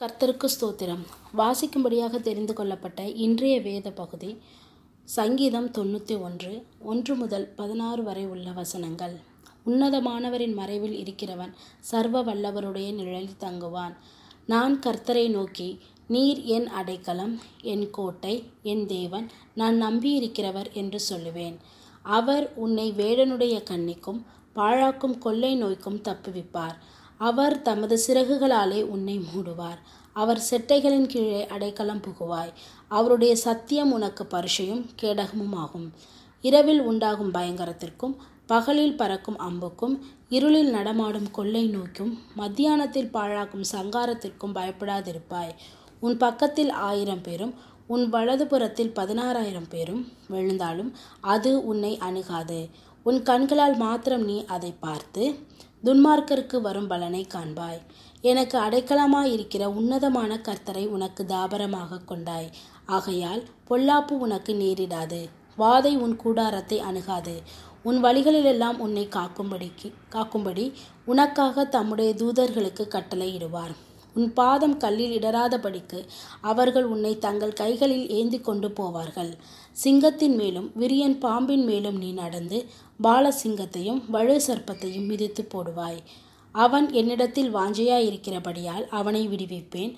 கர்த்தருக்கு ஸ்தோத்திரம். வாசிக்கும்படியாக தெரிந்து கொள்ளப்பட்ட இன்றைய வேத பகுதி சங்கீதம் தொண்ணூற்றி ஒன்று ஒன்று முதல் பதினாறு வரை உள்ள வசனங்கள். உன்னதமானவரின் மறைவில் இருக்கிறவன் சர்வ வல்லவருடைய நிழலில் தங்குவான். நான் கர்த்தரை நோக்கி நீர் என் அடைக்கலம் என் கோட்டை என் தேவன் நான் நம்பியிருக்கிறவர் என்று சொல்லுவேன். அவர் உன்னை வேடனுடைய கண்ணிக்கும் பாழாக்கும் கொள்ளை நோய்க்கும் தப்புவிப்பார். அவர் தமது சிறகுகளாலே உன்னை மூடுவார். அவர் செட்டைகளின் கீழே அடைக்கலம் புகுவாய். அவருடைய சத்தியம் உனக்கு பரிசையும் கேடகமும் ஆகும் இரவில் உண்டாகும் பயங்கரத்திற்கும் பகலில் பறக்கும் அம்புக்கும் இருளில் நடமாடும் கொள்ளை நோய்க்கும் மத்தியானத்தில் பாழாக்கும் சங்காரத்திற்கும் பயப்படாதிருப்பாய். உன் பக்கத்தில் ஆயிரம் பேரும் உன் வலதுபுறத்தில் பதினாறாயிரம் பேரும் விழுந்தாலும் அது உன்னை அணுகாது. உன் கண்களால் மாத்திரம் நீ அதை பார்த்து துன்மார்க்கருக்கு வரும் பலனை காண்பாய். எனக்கு அடைக்கலமாயிருக்கிற உன்னதமான கர்த்தரை உனக்கு தாபரமாக கொண்டாய். ஆகையால் பொல்லாப்பு உனக்கு நேரிடாது. வாதை உன் கூடாரத்தை அணுகாது. உன் வழிகளிலெல்லாம் உன்னை காக்கும்படிக்கு காக்கும்படி உனக்காக தம்முடைய தூதர்களுக்கு கட்டளையிடுவார். உன் பாதம் கல்லில் இடராதபடிக்கு அவர்கள் உன்னை தங்கள் கைகளில் ஏந்தி கொண்டு போவார்கள். சிங்கத்தின் மேலும் விரியன் பாம்பின் மேலும் நீ நடந்து பாலசிங்கத்தையும் வலு சர்ப்பத்தையும் மிதித்து போடுவாய். அவன் என்னிடத்தில் வாஞ்சையாயிருக்கிறபடியால் அவனை விடுவிப்பேன்.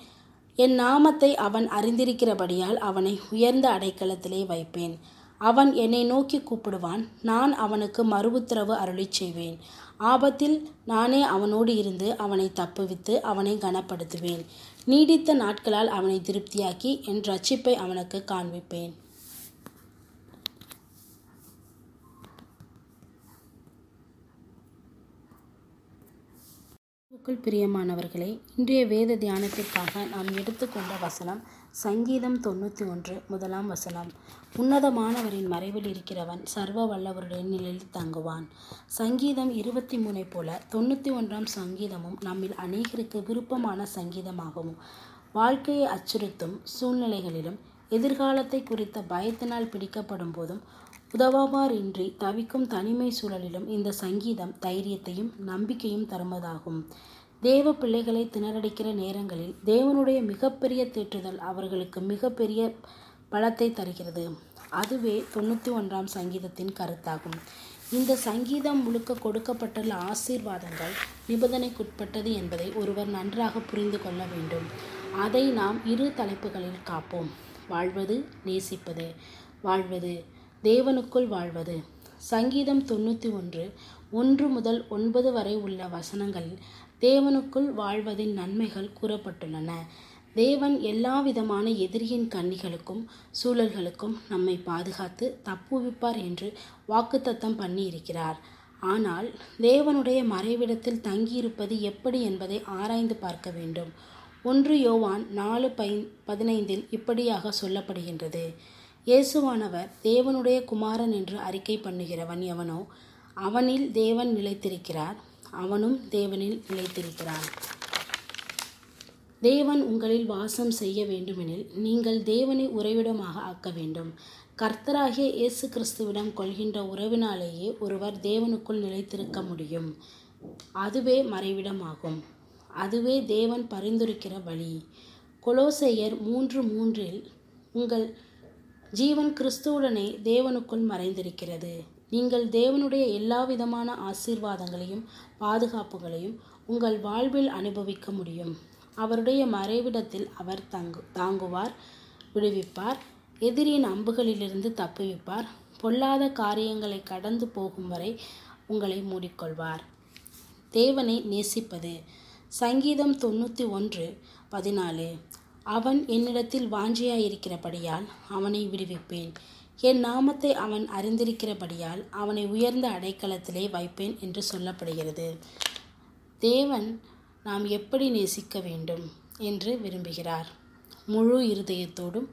என் நாமத்தை அவன் அறிந்திருக்கிறபடியால் அவனை உயர்ந்த அடைக்கலத்திலே வைப்பேன். அவன் என்னை நோக்கி கூப்பிடுவான். நான் அவனுக்கு மறு உத்தரவு அருளிச் செய்வேன். ஆபத்தில் நானே அவனோடு இருந்து அவனை தப்புவித்து அவனை கனப்படுத்துவேன். நீடித்த நாட்களால் அவனை திருப்தியாக்கி என் ரட்சிப்பை அவனுக்கு காண்பிப்பேன். கர்த்தருக்குள் பிரியமானவர்களே இன்றைய வேத தியானத்திற்காக நாம் எடுத்துக்கொண்ட வசனம் சங்கீதம் தொண்ணூற்றி ஒன்று முதலாம் வசனம். உன்னதமானவரின் மறைவில் இருக்கிறவன் சர்வ வல்லவருடைய நிலையில் தங்குவான். சங்கீதம் இருபத்தி மூணை போல தொண்ணூற்றி ஒன்றாம் சங்கீதமும் நம்மில் அநேகருக்கு விருப்பமான சங்கீதமாகவும் வாழ்க்கையை அச்சுறுத்தும் சூழ்நிலைகளிலும் எதிர்காலத்தை குறித்த பயத்தினால் பிடிக்கப்படும் போதும் உதவாவார் இன்றி தவிக்கும் தனிமை சூழலிலும் இந்த சங்கீதம் தைரியத்தையும் நம்பிக்கையும் தருவதாகும் தேவ பிள்ளைகளை திணறடிக்கிற நேரங்களில் தேவனுடைய மிகப்பெரிய தேற்றுதல் அவர்களுக்கு மிகப்பெரிய பலத்தை தருகிறது. அதுவே தொண்ணூற்றி ஒன்றாம் சங்கீதத்தின் கருத்தாகும். இந்த சங்கீதம் முழுக்க கொடுக்கப்பட்டுள்ள ஆசீர்வாதங்கள் நிபந்தனைக்குட்பட்டது என்பதை ஒருவர் நன்றாக புரிந்து கொள்ள வேண்டும். அதை நாம் இரு தலைப்புகளில் காப்போம். வாழ்வது நேசிப்பது. வாழ்வது தேவனுக்குள் வாழ்வது. சங்கீதம் தொண்ணூற்றி ஒன்று ஒன்று முதல் ஒன்பது வரை உள்ள வசனங்களில் தேவனுக்குள் வாழ்வதின் நன்மைகள் கூறப்பட்டுள்ளன. தேவன் எல்லா விதமான எதிரியின் கண்ணிகளுக்கும் சூழல்களுக்கும் நம்மை பாதுகாத்து தப்புவிப்பார் என்று வாக்குத்தத்தம் பண்ணி இருக்கிறார் ஆனால் தேவனுடைய மறைவிடத்தில் தங்கியிருப்பது எப்படி என்பதை ஆராய்ந்து பார்க்க வேண்டும். ஒன்று யோவான் நாலு பை பதினைந்தில் இப்படியாக சொல்லப்படுகின்றது. இயேசுவானவர் தேவனுடைய குமாரன் என்று அறிக்கை பண்ணுகிறவன் எவனோ அவனில் தேவன் நிலைத்திருக்கிறார் அவனும் தேவனில் நிலைத்திருக்கிறான். தேவன் உங்களில் வாசம் செய்ய வேண்டுமெனில் நீங்கள் தேவனை உறைவிடமாக ஆக்க வேண்டும். கர்த்தராகிய இயேசு கிறிஸ்துவிடம் கொள்கின்ற உறவினாலேயே ஒருவர் தேவனுக்குள் நிலைத்திருக்க முடியும். அதுவே மறைவிடமாகும். அதுவே தேவன் பரிந்துரைக்கிற வழி. கொலோசையர் மூன்று மூன்றில் உங்கள் ஜீவன் கிறிஸ்துவுடனே தேவனுக்குள் மறைந்திருக்கிறது. நீங்கள் தேவனுடைய எல்லா விதமான ஆசீர்வாதங்களையும் பாதுகாப்புகளையும் உங்கள் வாழ்வில் அனுபவிக்க முடியும். அவருடைய மறைவிடத்தில் அவர் தங்கு தாங்குவார் விடுவிப்பார் எதிரியின் அம்புகளிலிருந்து தப்புவிப்பார் பொல்லாத காரியங்களை கடந்து போகும் வரை உங்களை மூடிக்கொள்வார். தேவனை நேசிப்பது. சங்கீதம் தொண்ணூற்றி ஒன்று பதினாலு. அவன் என்னிடத்தில் வாஞ்சியாயிருக்கிறபடியால் அவனை விடுவிப்பேன். என் நாமத்தை அவன் அறிந்திருக்கிறபடியால் அவனை உயர்ந்த அடைக்கலத்திலே வைப்பேன் என்று சொல்லப்படுகிறது. தேவன் நாம் எப்படி நேசிக்க வேண்டும் என்று விரும்புகிறார். முழு இருதயத்தோடும்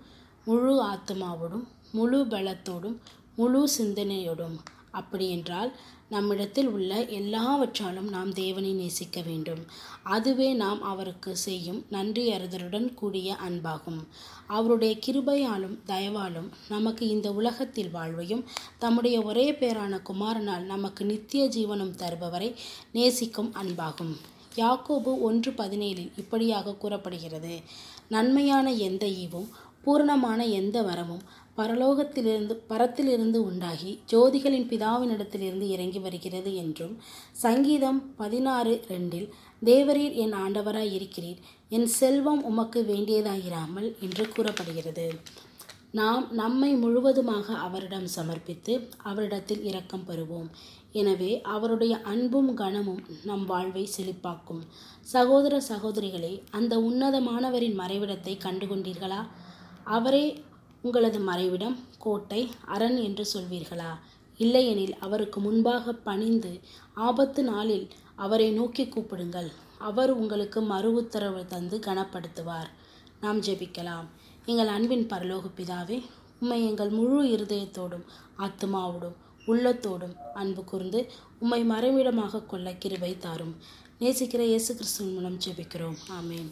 முழு ஆத்மாவோடும் முழு பலத்தோடும் முழு சிந்தனையோடும். அப்படியென்றால் நம்மிடத்தில் உள்ள எல்லாவற்றாலும் நாம் தேவனை நேசிக்க வேண்டும். அதுவே நாம் அவருக்கு செய்யும் நன்றி அறிதலுடன் கூடிய அன்பாகும். அவருடைய கிருபையாலும் தயவாலும் நமக்கு இந்த உலகத்தில் வாழ்வையும் தம்முடைய ஒரே பேரான குமாரனால் நமக்கு நித்திய ஜீவனம் தருபவரை நேசிக்கும் அன்பாகும். யாக்கோபு ஒன்று பதினேழில் இப்படியாக கூறப்படுகிறது. நன்மையான எந்த ஈவும் பூரணமான எந்த வரமும் பரலோகத்திலிருந்து பரத்திலிருந்து உண்டாகி ஜோதிகளின் பிதாவினிடத்திலிருந்து இறங்கி வருகிறது என்றும் சங்கீதம் பதினாறு ரெண்டில் தேவரீர் என் ஆண்டவராய் இருக்கிறீர் என் செல்வம் உமக்கு வேண்டியதாயிராமல் என்று கூறப்படுகிறது. நாம் நம்மை முழுவதுமாக அவரிடம் சமர்ப்பித்து அவரிடத்தில் இரக்கம் பெறுவோம். எனவே அவருடைய அன்பும் கனமும் நம் வாழ்வை செழிப்பாக்கும். சகோதர சகோதரிகளே அந்த உன்னதமானவரின் மறைவிடத்தை கண்டுகொண்டீர்களா? அவரே உங்களது மறைவிடம் கோட்டை அரண் என்று சொல்வீர்களா? இல்லையெனில் அவருக்கு முன்பாக பணிந்து ஆபத்து நாளில் அவரை நோக்கி கூப்பிடுங்கள். அவர் உங்களுக்கு மறு உத்தரவு தந்து கனப்படுத்துவார். நாம் ஜெபிக்கலாம். எங்கள் அன்பின் பரலோக பிதாவே உம்மை எங்கள் முழு இருதயத்தோடும் ஆத்மாவோடும் உள்ளத்தோடும் அன்பு கூர்ந்து உம்மை மறைவிடமாக கொள்ள கிருபை தாரும். நேசிக்கிற இயேசு கிறிஸ்துவின் மூலம் ஜெபிக்கிறோம். ஆமேன்.